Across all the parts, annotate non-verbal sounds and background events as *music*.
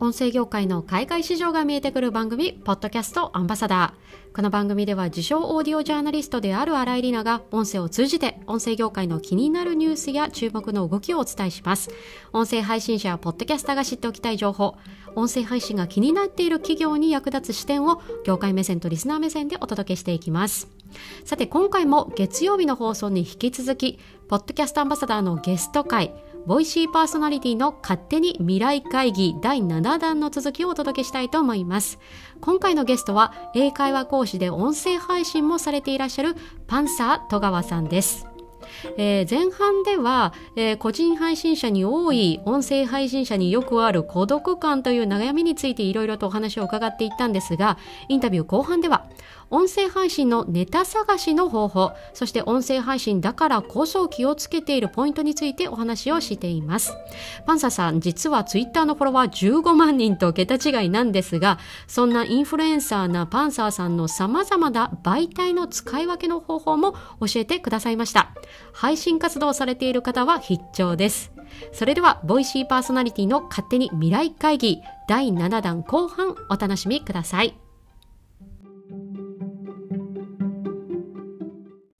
音声業界の海外市場が見えてくる番組、ポッドキャストアンバサダー。この番組では自称オーディオジャーナリストである新井里奈が音声を通じて音声業界の気になるニュースや注目の動きをお伝えします。音声配信者やポッドキャスターが知っておきたい情報、音声配信が気になっている企業に役立つ視点を業界目線とリスナー目線でお届けしていきます。さて今回も月曜日の放送に引き続き、ポッドキャストアンバサダーのゲスト会、ボイシーパーソナリティの勝手に未来会議第7弾の続きをお届けしたいと思います。今回のゲストは英会話講師で音声配信もされていらっしゃるパンサー戸川さんです。えー、前半では、えー、個人配信者に多い音声配信者によくある孤独感という悩みについていろいろとお話を伺っていったんですがインタビュー後半では音声配信のネタ探しの方法そして音声配信だからこそ気をつけているポイントについてお話をしています。パンサーさん実はツイッターのフォロワー15万人と桁違いなんですがそんなインフルエンサーなパンサーさんの様々な媒体の使い分けの方法も教えてくださいました。配信活動されている方は必聴ですそれではボイシーパーソナリティの勝手に未来会議第7弾後半お楽しみください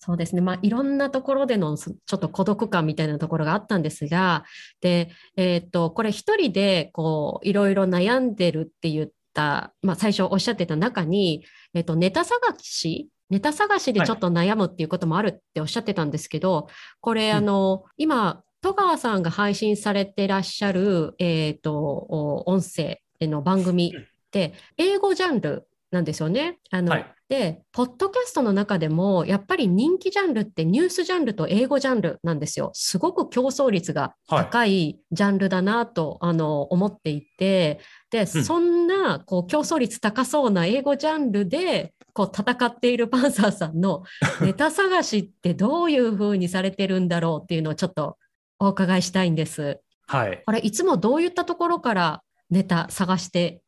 そうですね。まあ、いろんなところでのちょっと孤独感みたいなところがあったんですが、で、えっ、と、これ一人で、こう、いろいろ悩んでるって言った、まあ、最初おっしゃってた中に、えっ、と、ネタ探しネタ探しでちょっと悩むっていうこともあるっておっしゃってたんですけど、はい、これ、あの、今、戸川さんが配信されてらっしゃる、えっ、と、音声の番組って、英語ジャンルなんですよね。あの、はい、で、ポッドキャストの中でも、やっぱり人気ジャンルってニュースジャンルと英語ジャンルなんですよ。すごく競争率が高いジャンルだなと、はい、あの思っていて、で、うん、そんなこう競争率高そうな英語ジャンルでこう戦っているパンサーさんの *laughs* ネタ探しってどういうふうにされてるんだろうっていうのをちょっとお伺いしたいんです。はい。これいつもどういったところからネタ探して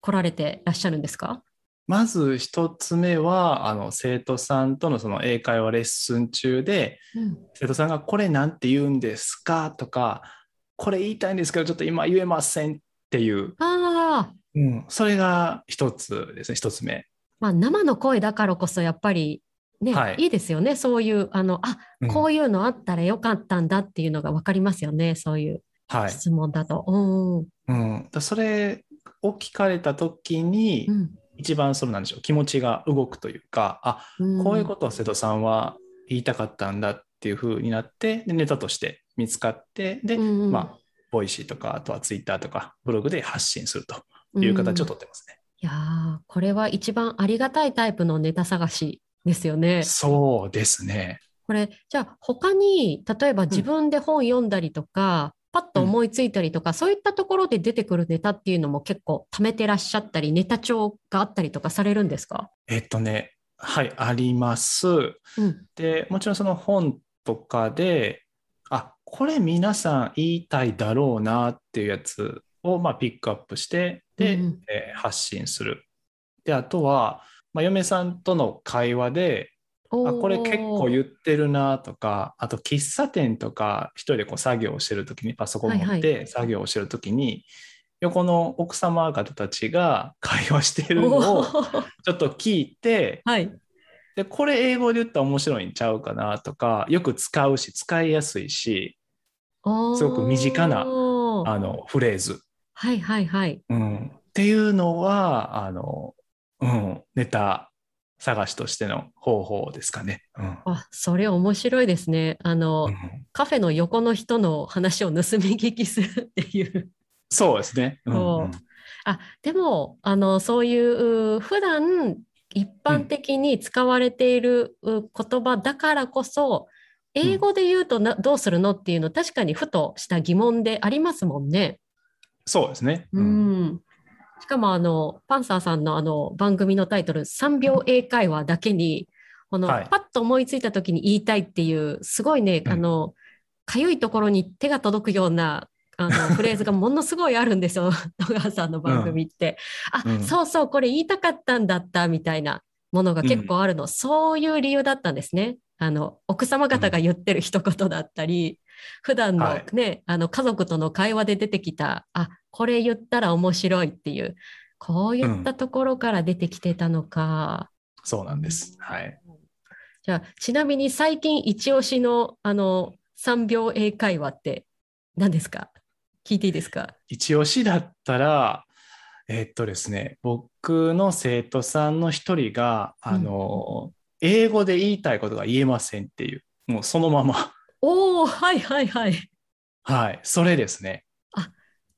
来られてらっしゃるんですか？まず一つ目はあの生徒さんとのその英会話レッスン中で、うん、生徒さんが「これなんて言うんですか?」とか「これ言いたいんですけどちょっと今言えません」っていうあ、うん、それが一つですね一つ目。まあ、生の声だからこそやっぱりね、はい、いいですよね。そういうあのあこういうのあったらよかったんだっていうのが分かりますよね、うん、そういう質問だと。はい、うん、うん、それを聞かれた時に、うん。一番そのなんでしょう気持ちが動くというかあ、こういうことを瀬戸さんは言いたかったんだっていうふうになってでネタとして見つかってで、うん、まあボイシーとかあとはツイッターとかブログで発信するという形をとってますね。いやこれは一番ありがたいタイプのネタ探しですよね。そうですね。これじゃあ他に例えば自分で本読んだりとか、パッと思いついたりとか、うん、そういったところで出てくるネタっていうのも結構貯めてらっしゃったり、ネタ帳があったりとかされるんですか？えっとね、はい、あります。うん、で、もちろんその本とかで、あこれ皆さん言いたいだろうなっていうやつを、まあ、ピックアップして、で、うん、えー、発信する。で、あとは、まあ、嫁さんとの会話で、あこれ結構言ってるなとかあと喫茶店とか一人でこう作業をしてる時にパソコン持って作業をしてる時に、はいはい、横の奥様方たちが会話してるのをちょっと聞いて、はい、でこれ英語で言ったら面白いんちゃうかなとかよく使うし使いやすいしすごく身近なあのフレーズ、はいはいはいうん、っていうのはあの、うん、ネタ探しとしての方法ですかね。うん、あそれ面白いですね。あの、うん、カフェの横の人の話を盗み聞きするっていう。そうですね。うん、うん、あでもあのそういう普段一般的に使われている言葉だからこそ、英語で言うとな、どうするのっていうの確かにふとした疑問でありますもんね。そうですね。うん、しかもあのパンサーさんのあの番組のタイトル「3秒英会話」だけにこの、はい、パッと思いついた時に言いたいっていうすごいね、うん、あのかゆいところに手が届くようなあの *laughs* フレーズがものすごいあるんですよ *laughs* 戸川さんの番組って。うん、あ、うん、そうそうこれ言いたかったんだったみたいなものが結構あるの、そういう理由だったんですね。あの奥様方が言ってる一言だったり、普段のね、はい、あの家族との会話で出てきた、あ、これ言ったら面白いっていう、こういったところから出てきてたのか。うん、そうなんです。はい。じゃあ、ちなみに最近一押しの、あの、3秒英会話って何ですか？聞いていいですか？一押しだったら、えー、っとですね、僕の生徒さんの一人が、あの、うん、英語で言いたいことが言えませんっていう、もうそのまま。おお、はいはいはい。はい、それですね。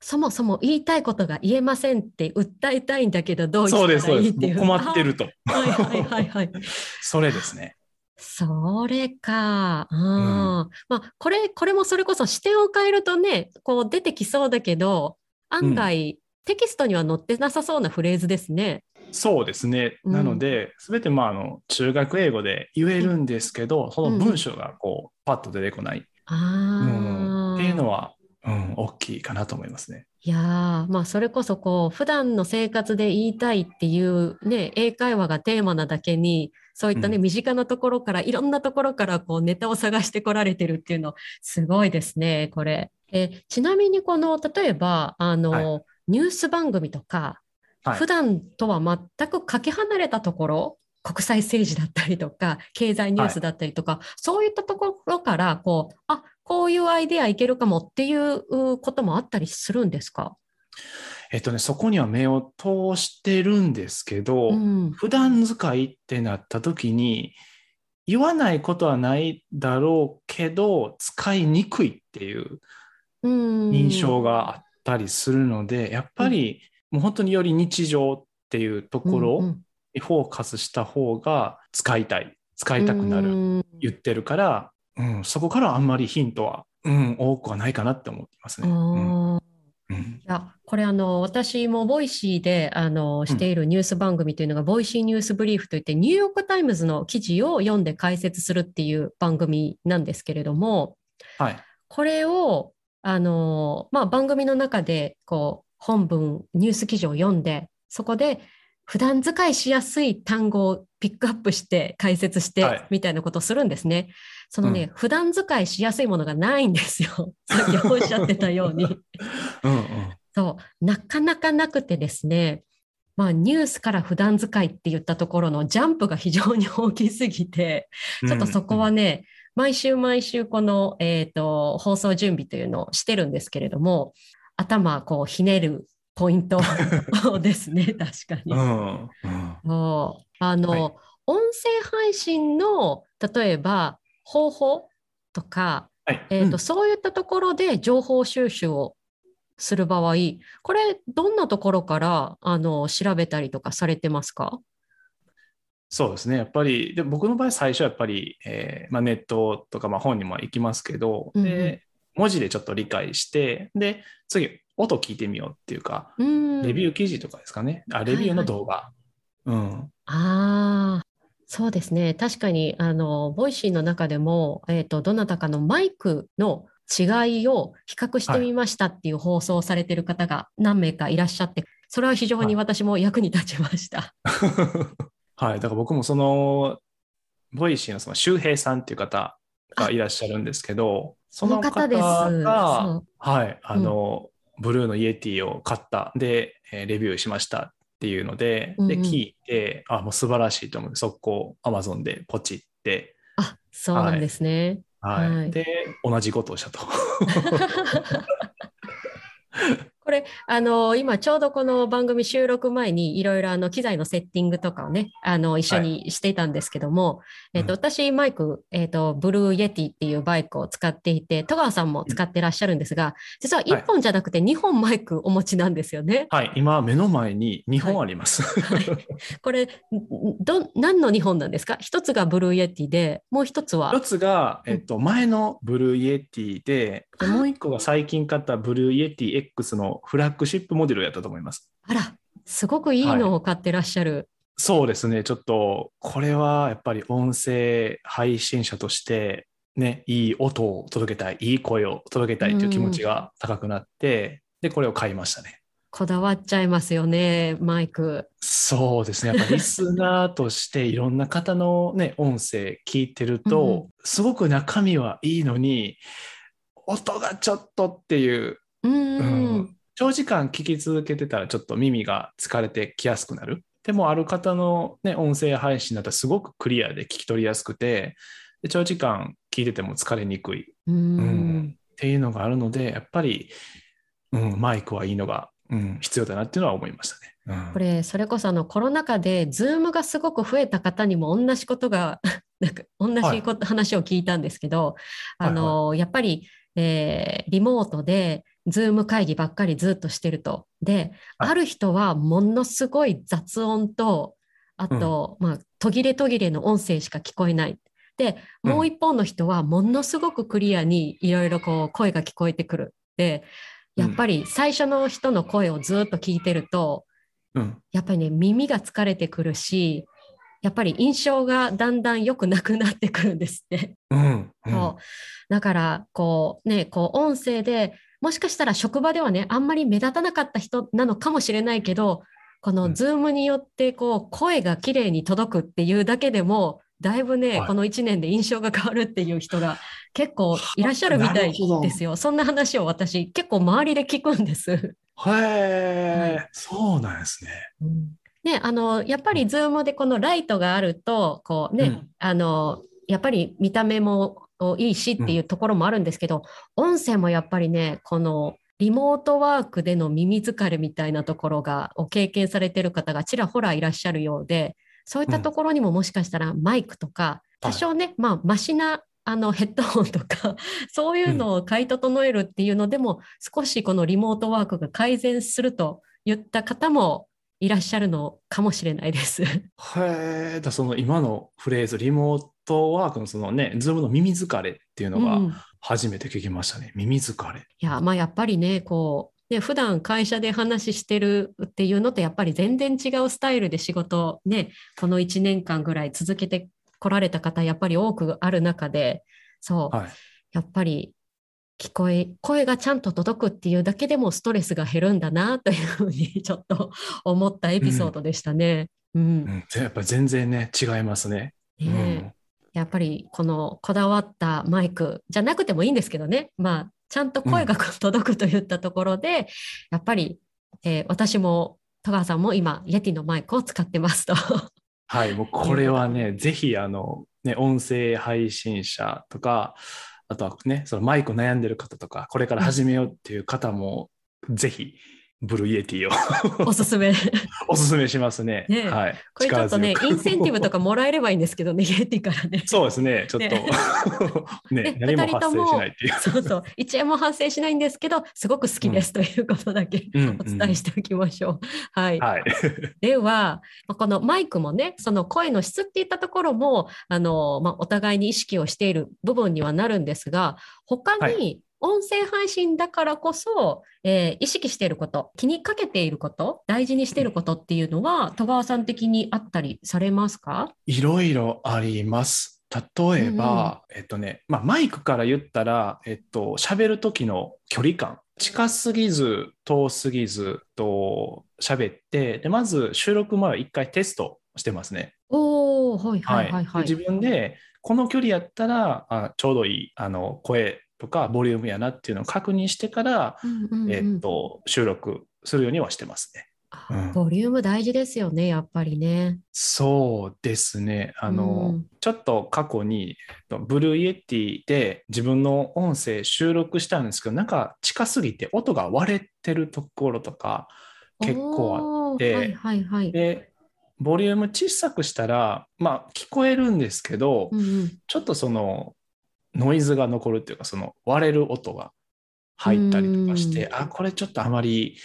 あ、そもそも言いたいことが言えませんって訴えたいんだけど、どうしたらいいっていう。困ってると。はいはいはいはい。*laughs* それですね。それか。うん。まあ、これ、これもそれこそ視点を変えるとね、こう出てきそうだけど、案外、テキストには載ってなさそうなフレーズですね。そうですね。なので、す、べ、てまああの中学英語で言えるんですけど、その文章がこう、パッと出てこない、うん、っていうのは、うん、大きいかなと思いますね。いやまあそれこそこう普段の生活で言いたいっていうね英会話がテーマなだけにそういったね、うん、身近なところからいろんなところからこうネタを探してこられてるっていうのすごいですねこれ。えちなみにこの例えばあの、はい、ニュース番組とか、はい、普段とは全くかけ離れたところ国際政治だったりとか経済ニュースだったりとか、はい、そういったところからこうあこういうアイデアいけるかもっていうこともあったりするんですか？えっとね、そこには目を通してるんですけど、うん、普段使いってなった時に言わないことはないだろうけど使いにくいっていう印象があったりするので、やっぱりもう本当により日常っていうところにフォーカスした方が使いたい。使いたくなる。言ってるから、うん、そこからあんまりヒントは、うん、多くはないかなって思ってますね。うん。いやこれあの私もボイシーであのしているニュース番組というのが、うん、ボイシーニュースブリーフといってニューヨーク・タイムズの記事を読んで解説するっていう番組なんですけれども、はい、これをあの、まあ、番組の中でこう本文ニュース記事を読んでそこで普段使いしやすい単語をピックアップして解説してみたいなことをするんですね。はい、そのね、うん、普段使いしやすいものがないんですよ。*laughs* さっきおっしゃってたように。*laughs* うん、うん、そうなかなかなくてですね、まあ、ニュースから普段使いって言ったところのジャンプが非常に大きすぎて、ちょっとそこはね、うんうん毎週毎週この、えーと、放送準備というのをしてるんですけれども頭こうひねるポイント。*laughs* ですね。確かに。うん。うん、あの、はい、音声配信の例えば方法とか、はい、えーと、うん、そういったところで情報収集をする場合これどんなところからあの調べたりとかされてますか？そうですね。やっぱり、で僕の場合最初はやっぱり、えーまあ、ネットとか、まあ、本にも行きますけど、うん。で、文字でちょっと理解して、で、次、音聞いてみようっていうか、うん、レビュー記事とかですかね。あ、レビューの動画。はいはい、うん。ああ。そうですね。確かに、あの、 Voicy の中でも、えっ、ー、と、どなたかのマイクの違いを比較してみましたっていう放送をされてる方が何名かいらっしゃって、それは非常に私も役に立ちました。は *laughs* いはい、だから僕もその、 Voicy のその周平さんっていう方がいらっしゃるんですけど、その方が、はい、あの、うん、ブルーの Yeti を買った、で、えー、レビューしましたっていうので、うんうん、で、聞いて、あ、もう素晴らしいと思って、速攻、アマゾンでポチって、あ、そうなんですね。はい。はい、で、同じことをしたと。*laughs* これ、あの、今ちょうどこの番組収録前にいろいろあの機材のセッティングとかをね、あの、一緒にしていたんですけども、はい、えっ、と、私、マイク、えっ、と、 Blue Yeti っていうマイクを使っていて、戸川さんも使ってらっしゃるんですが、実は1本じゃなくて2本マイクお持ちなんですよね。はい、今目の前に2本あります。はい、*laughs* これ、ど、何の2本なんですか？一つが Blue Yeti で、もう一つは？一つが、えっ、と、前の Blue Yeti で、もう一個が最近買ったブルーイエティ X のフラッグシップモデルやったと思います。あら、すごくいいのを買ってらっしゃる。はい、そうですね、ちょっとこれはやっぱり音声配信者としてね、いい音を届けたい、いい声を届けたいという気持ちが高くなって、で、これを買いましたね。こだわっちゃいますよね、マイク。そうですね。やっぱリスナーとしていろんな方のね、音声聞いてると、うん、すごく中身はいいのに、音がちょっとっていう、うん、うん、長時間聞き続けてたらちょっと耳が疲れてきやすくなる。でもある方の、ね、音声配信だったらすごくクリアで聞き取りやすくてで長時間聞いてても疲れにくい、うん、っていうのがあるのでやっぱり、うん、マイクはいいのが、うん、必要だなっていうのは思いましたね。うん、これそれこそあのコロナ禍で Zoom がすごく増えた方にも同じことがなんか同じこと、はい、話を聞いたんですけど、あの、はいはい、やっぱり、えー、リモートで Zoom 会議ばっかりずっとしてると。で、はい、ある人はものすごい雑音とあと、うん、まあ、途切れ途切れの音声しか聞こえない。でもう一方の人はものすごくクリアにいろいろこう声が聞こえてくる。でやっぱり最初の人の声をずっと聞いてると、うん、やっぱりね耳が疲れてくるしやっぱり印象がだんだん良くなくなってくるんですね。うんうん、だからこうねこう音声でもしかしたら職場ではねあんまり目立たなかった人なのかもしれないけどこの Zoom によってこう声がきれいに届くっていうだけでもだいぶね、はい、この1年で印象が変わるっていう人が結構いらっしゃるみたいですよ。そんな話を私結構周りで聞くんです。へえ、はい、そうなんですね。うんね、あのやっぱり Zoom でこのライトがあるとこうね、うん、あのやっぱり見た目もいいしっていうところもあるんですけど、うん、音声もやっぱりねこのリモートワークでの耳疲れみたいなところがを経験されてる方がちらほらいらっしゃるようでそういったところにももしかしたらマイクとか、多少ね、はい、まあマシなあのヘッドホンとか *laughs* そういうのを買い整えるっていうのでも、少しこのリモートワークが改善するといった方もいらっしゃるのかもしれないです。へえ、だその今のフレーズ、リモートワークのそのね、 Zoom の耳疲れっていうのが初めて聞きましたね、うん、耳疲れ。いや、まあやっぱりね、こう、ね、普段会社で話してるっていうのとやっぱり全然違うスタイルで仕事ねこの1年間ぐらい続けてこられた方やっぱり多くある中でそう、はい、やっぱり聞こえ声がちゃんと届くっていうだけでもストレスが減るんだなというふうにちょっと思ったエピソードでしたね。うん、うん。やっぱ全然ね違いますね。ね、うん、やっぱりこのこだわったマイクじゃなくてもいいんですけどね、まあ、ちゃんと声が届くといったところで、うん、やっぱり、えー、私も戸川さんも今 Yeti のマイクを使ってますと。はい、もうこれはね、ぜひあの、ね、音声配信者とか、あとはね、そのマイク悩んでる方とか、これから始めようっていう方も、ぜひ Blue Yeti をおすすめ *laughs* おすすめしますね。ねはい。これちょっとね、インセンティブとかもらえればいいんですけどね、 Yeti からね。そうですね、ちょっとね *laughs* ね、何も発生しないっていう。そうそう、1円も発生しないんですけど、すごく好きですということだけ、お伝えしておきましょう。はい。はい、*laughs* では、このマイクもね、その声の質っていったところも、あの、まあ、お互いに意識をしている部分にはなるんですが、他に、はい音声配信だからこそ、えー、意識していること、気にかけていること、大事にしていることっていうのは、戸川さん的にあったりされますか？いろいろあります。例えば、うん、えっとね、まあ、マイクから言ったら、えっと、喋る時の距離感、近すぎず、遠すぎずと喋って、でまず収録前は一回テストしてますね。おはいはいはい、はい、自分でこの距離やったらあちょうどいいあの声とかボリュームやなっていうのを確認してから、うんうんうん、えー、と収録するようにはしてますね。うん、ボリューム大事ですよね、やっぱりね。そうですね。あの、うん、ちょっと過去に、 Blue Yeti で自分の音声収録したんですけど、なんか近すぎて音が割れてるところとか結構あって、はいはいはい、で、ボリューム小さくしたら、まあ聞こえるんですけど、うんうん、ちょっとそのノイズが残るっていうかその割れる音が入ったりとかしてあこれちょっとあまり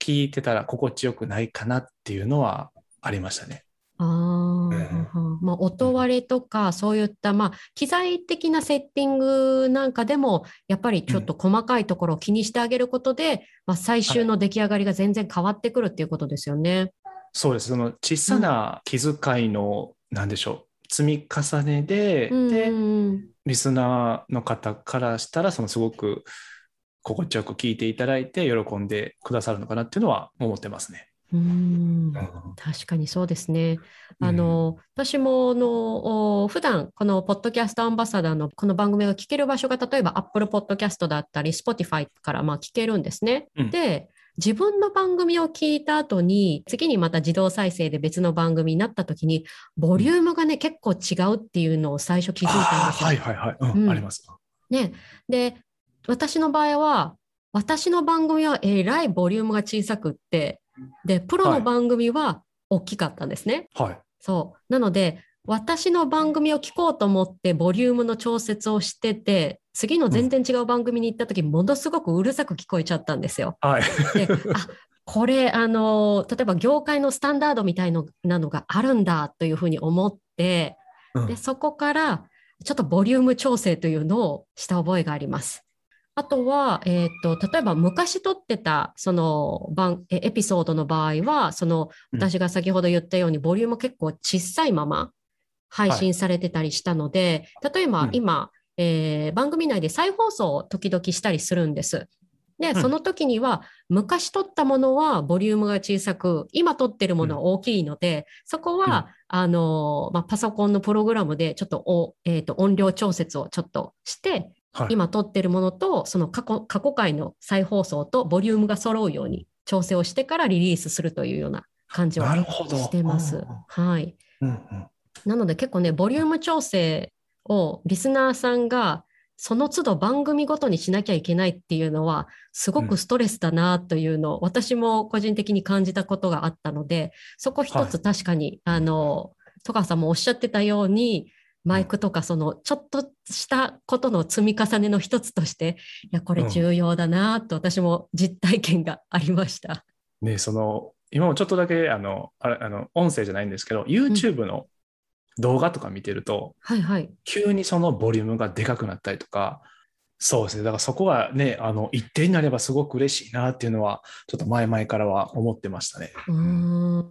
聞いてたら心地よくないかなっていうのはありましたね。あうん、まあ、音割れとかそういった、まあ、機材的なセッティングなんかでもやっぱりちょっと細かいところを気にしてあげることで、うん、まあ、最終の出来上がりが全然変わってくるっていうことですよね。そうです。その小さな気遣いの、うん、なんでしょう積み重ねで、でリスナーの方からしたらそのすごく心地よく聞いていただいて喜んでくださるのかなっていうのは思ってますね。うん確かにそうですね。あの、うん、私もの普段このポッドキャストアンバサダーのこの番組が聞ける場所が例えば Apple Podcast だったり Spotify からまあ聞けるんですね。うん、で自分の番組を聞いた後に次にまた自動再生で別の番組になった時にボリュームがね、うん、結構違うっていうのを最初気づいたんですよ。はいはいはい、うんあります。ね、で私の場合は私の番組はえらいボリュームが小さくってでプロの番組は大きかったんですね。はい、そうなので私の番組を聞こうと思ってボリュームの調節をしてて次の全然違う番組に行った時、うん、ものすごくうるさく聞こえちゃったんですよ。はい、であこれあの例えば業界のスタンダードみたいのなのがあるんだというふうに思って、うん、でそこからちょっとボリューム調整というのをした覚えがあります。あとは、えーと、例えば昔撮ってたその番エピソードの場合はその私が先ほど言ったように、ボリューム結構小さいまま配信されてたりしたので、はい、例えば今、うん、えー、番組内で再放送を時々したりするんです。で、その時には、昔撮ったものはボリュームが小さく、今撮ってるものは大きいので、うん、そこは、うん、あの、まあ、パソコンのプログラムでちょっとお、えーと音量調節をちょっとして、はい、今撮ってるものとその過去過去回の再放送とボリュームが揃うように調整をしてからリリースするというような感じをしてます。はい、うんうん、なので結構ねボリューム調整をリスナーさんがその都度番組ごとにしなきゃいけないっていうのはすごくストレスだなというのを、私も個人的に感じたことがあったのでそこ一つ確かに、はい、あの戸川さんもおっしゃってたようにマイクとかそのちょっとしたことの積み重ねの一つとしていやこれ重要だなと私も実体験がありました。うん、ねその今もちょっとだけあのあの音声じゃないんですけど YouTube の動画とか見てると、うん、はいはい、急にそのボリュームがでかくなったりとかそうですね。だからそこがねあの一定になればすごく嬉しいなっていうのはちょっと前々からは思ってましたね。うん。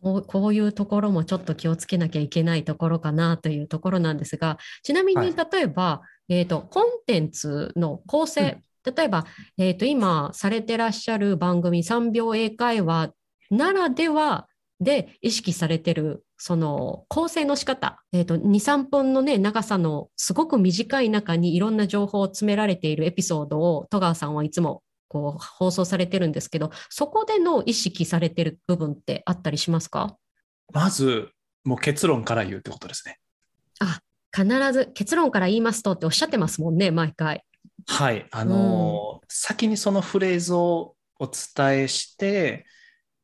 こうこういうところもちょっと気をつけなきゃいけないところかなというところなんですが、ちなみに例えば、はい、えーと、コンテンツの構成、うん、例えば、えーと、今されてらっしゃる番組3秒英会話ならではで意識されてるその構成の仕方、えーと、と23分の、ね、長さのすごく短い中にいろんな情報を詰められているエピソードを戸川さんはいつもこう放送されてるんですけど、そこでの意識されてる部分ってあったりしますか？まず、もう結論から言うってことですね。あ、必ず結論から言いますとっておっしゃってますもんね、毎回。はい。あの、うん、先にそのフレーズをお伝えして、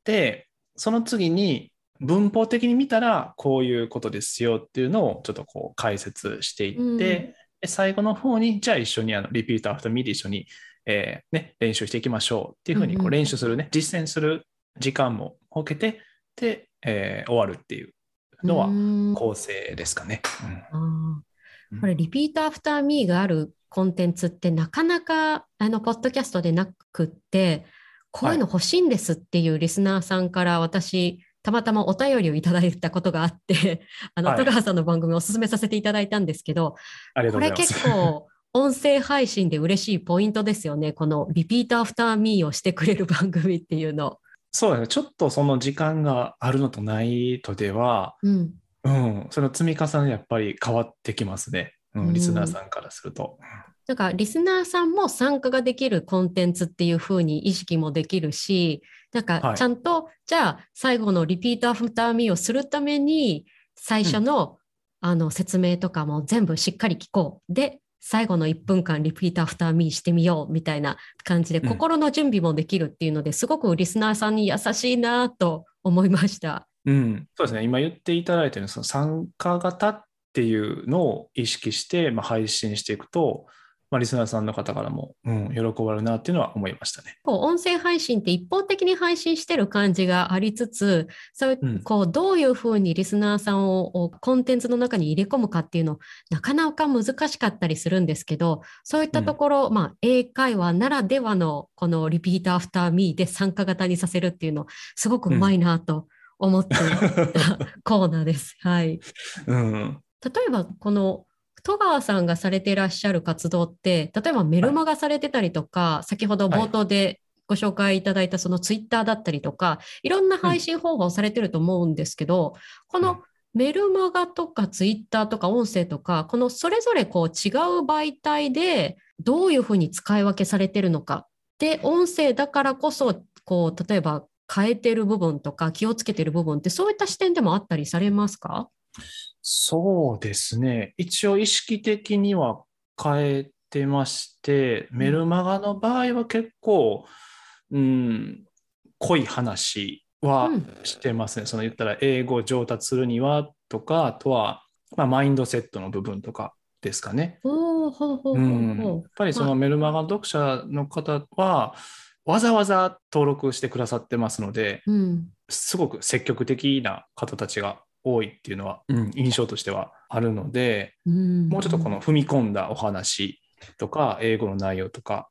で、その次に文法的に見たらこういうことですよっていうのをちょっとこう解説していって、うん、最後の方にじゃあ一緒にあの repeat after me で一緒にえー、ね、練習していきましょうっていうふうにこう練習するね、うんうん、実践する時間も設けて、で、えー、終わるっていうのは構成ですかね。うん、これ、 repeat after me があるコンテンツってなかなかあのポッドキャストでなくって、こういうの欲しいんですっていうリスナーさんから私、たまたまお便りをいただいたことがあって、*laughs* あの、戸川さんの番組をお勧めさせていただいたんですけど、これ結構音声配信で嬉しいポイントですよね。この repeat after me をしてくれる番組っていうの。そうですね。ちょっとその時間があるのとないとでは、うん、うん、その積み重ねやっぱり変わってきますね。うん、リスナーさんからすると。なんかリスナーさんも参加ができるコンテンツっていうふうに意識もできるし、なんかちゃんと、はい、じゃあ最後の repeat after me をするために最初の、うん、あの説明とかも全部しっかり聞こう。で、最後の1分間 repeat after me してみようみたいな感じで、心の準備もできるっていうのですごくリスナーさんに優しいなと思いました。うん、そうですね。今言っていただいてるその参加型っていうのを意識して、まあ、配信していくとまあ、リスナーさんの方からも、うん、喜ばれるなっていうのは思いましたね。こう音声配信って一方的に配信してる感じがありつつ、そういう、うん、こうどういうふうにリスナーさんをコンテンツの中に入れ込むかっていうの、なかなか難しかったりするんですけど、そういったところ、うん、まあ、英会話ならではのこの repeat after me で参加型にさせるっていうの、すごくうまいなと思っていたコーナーです。はい。うん、例えば、この戸川さんがされていらっしゃる活動って例えばメルマガされてたりとか、はい、先ほど冒頭でご紹介いただいたそのツイッターだったりとか、いろんな配信方法をされてると思うんですけど、うん、このメルマガとかツイッターとか音声とか、このそれぞれこう違う媒体でどういうふうに使い分けされてるのか。で、音声だからこそ、こう、例えば変えてる部分とか気をつけてる部分ってそういった視点でもあったりされますか？そうですね。一応意識的には変えてまして、メルマガの場合は結構、うん、濃い話はしてますね。うん、その言ったら英語上達するにはとか、あとは、まあ、マインドセットの部分とかですかね。やっぱりそのメルマガ読者の方は、わざわざ登録してくださってますので、うん、すごく積極的な方たちが多いっていうのは、うん、印象としてはあるので、うん、もうちょっとこの踏み込んだお話とか英語の内容とか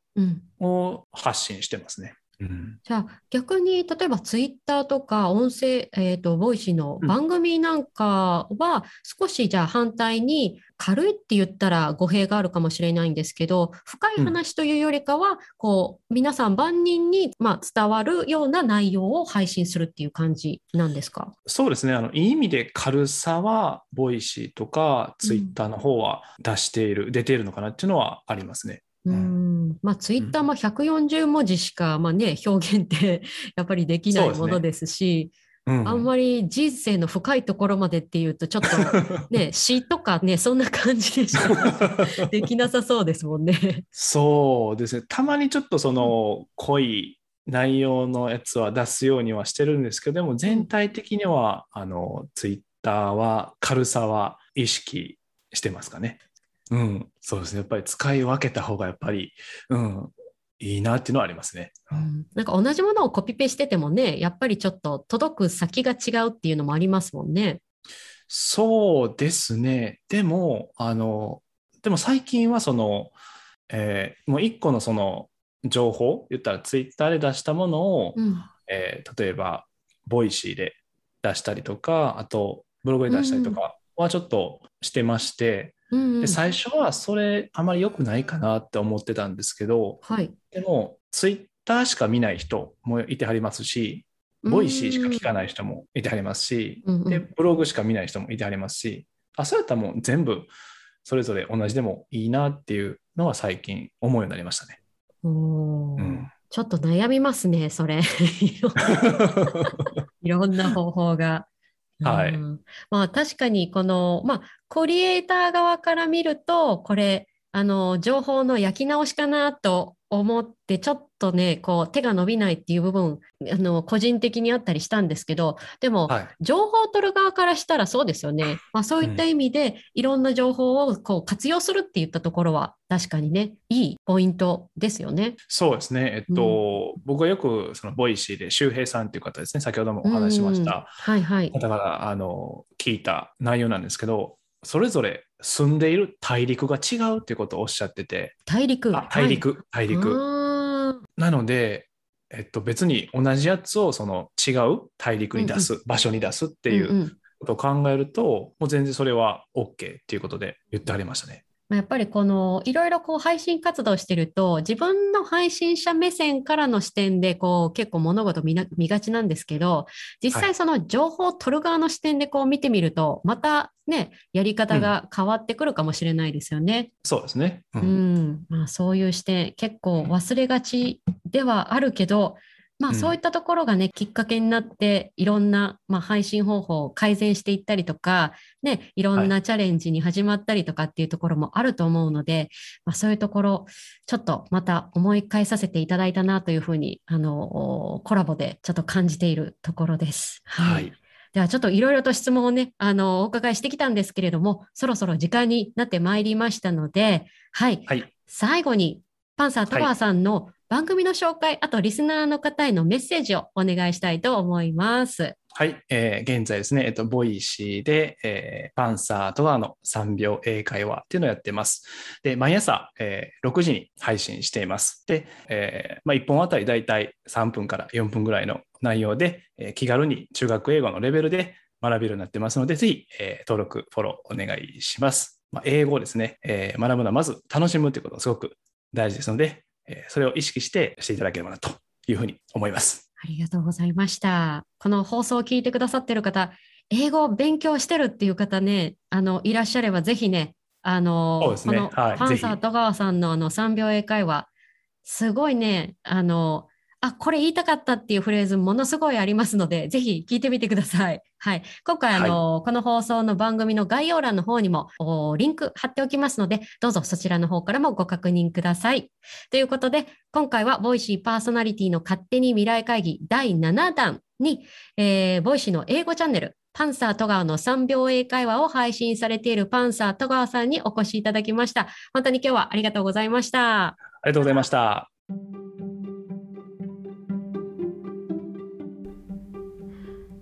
を発信してますね。うん、じゃあ逆に例えばツイッターとか音声、えーと、 Voicy の番組なんかは少しじゃあ反対に軽いって言ったら語弊があるかもしれないんですけど深い話というよりかは、うん、こう皆さん万人に、まあ、伝わるような内容を配信するっていう感じなんですか？そうですね。あのいい意味で軽さは Voicy とかツイッターの方は出している、うん、出ているのかなっていうのはありますね。うん。まあ、ツイッターも140文字しか、まあね、表現って *laughs* やっぱりできないものですし、ね。うん、あんまり人生の深いところまでっていうとちょっと *laughs* ね詩とかねそんな感じでしか *laughs* できなさそうですもんね。そうですね。たまにちょっとその濃い内容のやつは出すようにはしてるんですけどでも全体的にはあのツイッターは軽さは意識してますかね。うん、そうですね。やっぱり使い分けた方がやっぱり、うん、いいなっていうのはありますね、うん。なんか同じものをコピペしててもね、やっぱりちょっと届く先が違うっていうのもありますもんね。そうですね。でも、あの、でも最近はその、えー、もう一個のその情報、言ったらツイッターで出したものを、うん、えー、例えば、 Voicy で出したりとか、あと、ブログで出したりとかはちょっとしてまして、で最初はそれあまり良くないかなって思ってたんですけど、はい、でもツイッターしか見ない人もいてはりますし Voicy しか聞かない人もいてはりますし、うんうん、でブログしか見ない人もいてはりますしあそうやったらもう全部それぞれ同じでもいいなっていうのは最近思うようになりましたね。うん、ちょっと悩みますねそれ。*laughs* いろんな方法が。はい。まあ確かにこの、まあコリエイター側から見ると、これ、あの、情報の焼き直しかなと思って、ちょっとね、こう手が伸びないっていう部分、あの、個人的にあったりしたんですけど、でも、はい、情報を取る側からしたらそうですよね。まあそういった意味で、いろんな情報をこう活用するっていったところは、確かにね、いいポイントですよね。そうですね。えっと、うん、僕はよくその Voicy で周平さんっていう方ですね、先ほどもお話しました。はいはい。方からあの聞いた内容なんですけど、それぞれ住んでいる大陸が違うってことをおっしゃってて。大陸大陸、はい、大陸。なので、えっと、別に同じやつをその違う大陸に出す、うんうん、場所に出すっていうことを考えると、うんうん、もう全然それは OK っていうことで言ってありましたね。やっぱりこのいろいろこう配信活動してると自分の配信者目線からの視点でこう結構物事見見がちなんですけど実際その情報を取る側の視点でこう見てみるとまたねやり方が変わってくるかもしれないですよね。うん、そうですね、うん、うん、まあ、そういう視点結構忘れがちではあるけどまあ、そういったところがね、うん、きっかけになって、いろんな、まあ、配信方法を改善していったりとか、ね、いろんなチャレンジに始まったりとかっていうところもあると思うので、はい、まあ、そういうところ、ちょっとまた思い返させていただいたなというふうに、あの、コラボでちょっと感じているところです。はい、はい。ではちょっといろいろと質問をね、あの、お伺いしてきたんですけれども、そろそろ時間になってまいりましたので、はい。はい、最後に、パンサー戸川さんの番組の紹介、あとリスナーの方へのメッセージをお願いしたいと思います。はい、えー、現在ですね、えっと、 Voicy で、えー、パンサー戸川の3秒英会話っていうのをやってます。で、毎朝、えー、6時に配信しています。で、えーまあ、1本あたりだいたい3分から4分ぐらいの内容で、えー、気軽に中学英語のレベルで学べるようになってますので、ぜひ、えー、登録、フォローお願いします。まあ、英語ですね、えー、学ぶのはまず楽しむということがすごく大事ですので、えそれを意識してしていただければなというふうに思います。ありがとうございました。この放送を聞いてくださってる方、英語を勉強してるっていう方ね、あの、いらっしゃればぜひね、あの、ね、このパンサー戸川さんのあの3秒英会話、すごいね、あの、あ、これ言いたかったっていうフレーズものすごいありますので、ぜひ聞いてみてください。はい。今回、あの、はい、この放送の番組の概要欄の方にもリンク貼っておきますので、どうぞそちらの方からもご確認ください。ということで、今回は Voicy パーソナリティの勝手に未来会議第7弾に、えー、 Voicy の英語チャンネル、パンサー戸川の3秒英会話を配信されているパンサー戸川さんにお越しいただきました。本当に今日はありがとうございました。ありがとうございました。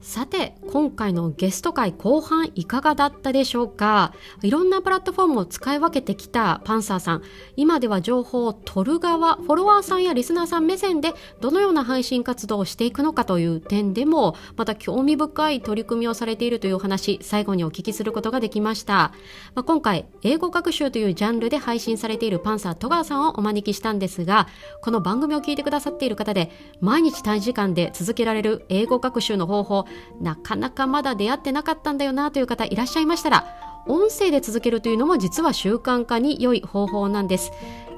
さて今回のゲスト回後半いかがだったでしょうか？いろんなプラットフォームを使い分けてきたパンサーさん。今では情報を取る側フォロワーさんやリスナーさん目線でどのような配信活動をしていくのかという点でもまた興味深い取り組みをされているというお話最後にお聞きすることができました、まあ、今回英語学習というジャンルで配信されているパンサー戸川さんをお招きしたんですがこの番組を聞いてくださっている方で毎日短時間で続けられる英語学習の方法なかなかまだ出会ってなかったんだよなという方いらっしゃいましたら音声で続けるというのも実は習慣化に良い方法なんです。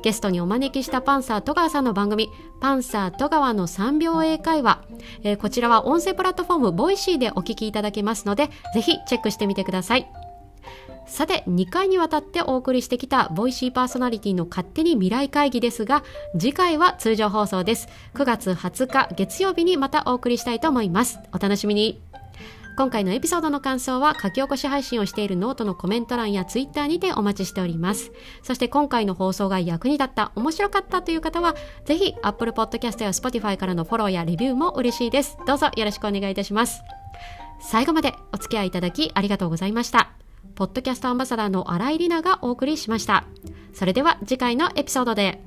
ゲストにお招きしたパンサー戸川さんの番組パンサー戸川の3秒英会話、えー、こちらは音声プラットフォーム Voicy でお聞きいただけますのでぜひチェックしてみてください。さて2回にわたってお送りしてきた Voicy パーソナリティの勝手に未来会議ですが次回は通常放送です9月20日月曜日にまたお送りしたいと思いますお楽しみに今回のエピソードの感想は書き起こし配信をしているノートのコメント欄やツイッターにてお待ちしております。そして今回の放送が役に立った、面白かったという方は、ぜひ Apple Podcast や Spotify からのフォローやレビューも嬉しいです。どうぞよろしくお願いいたします。最後までお付き合いいただきありがとうございました。ポッドキャストアンバサダーの新井里奈がお送りしました。それでは次回のエピソードで。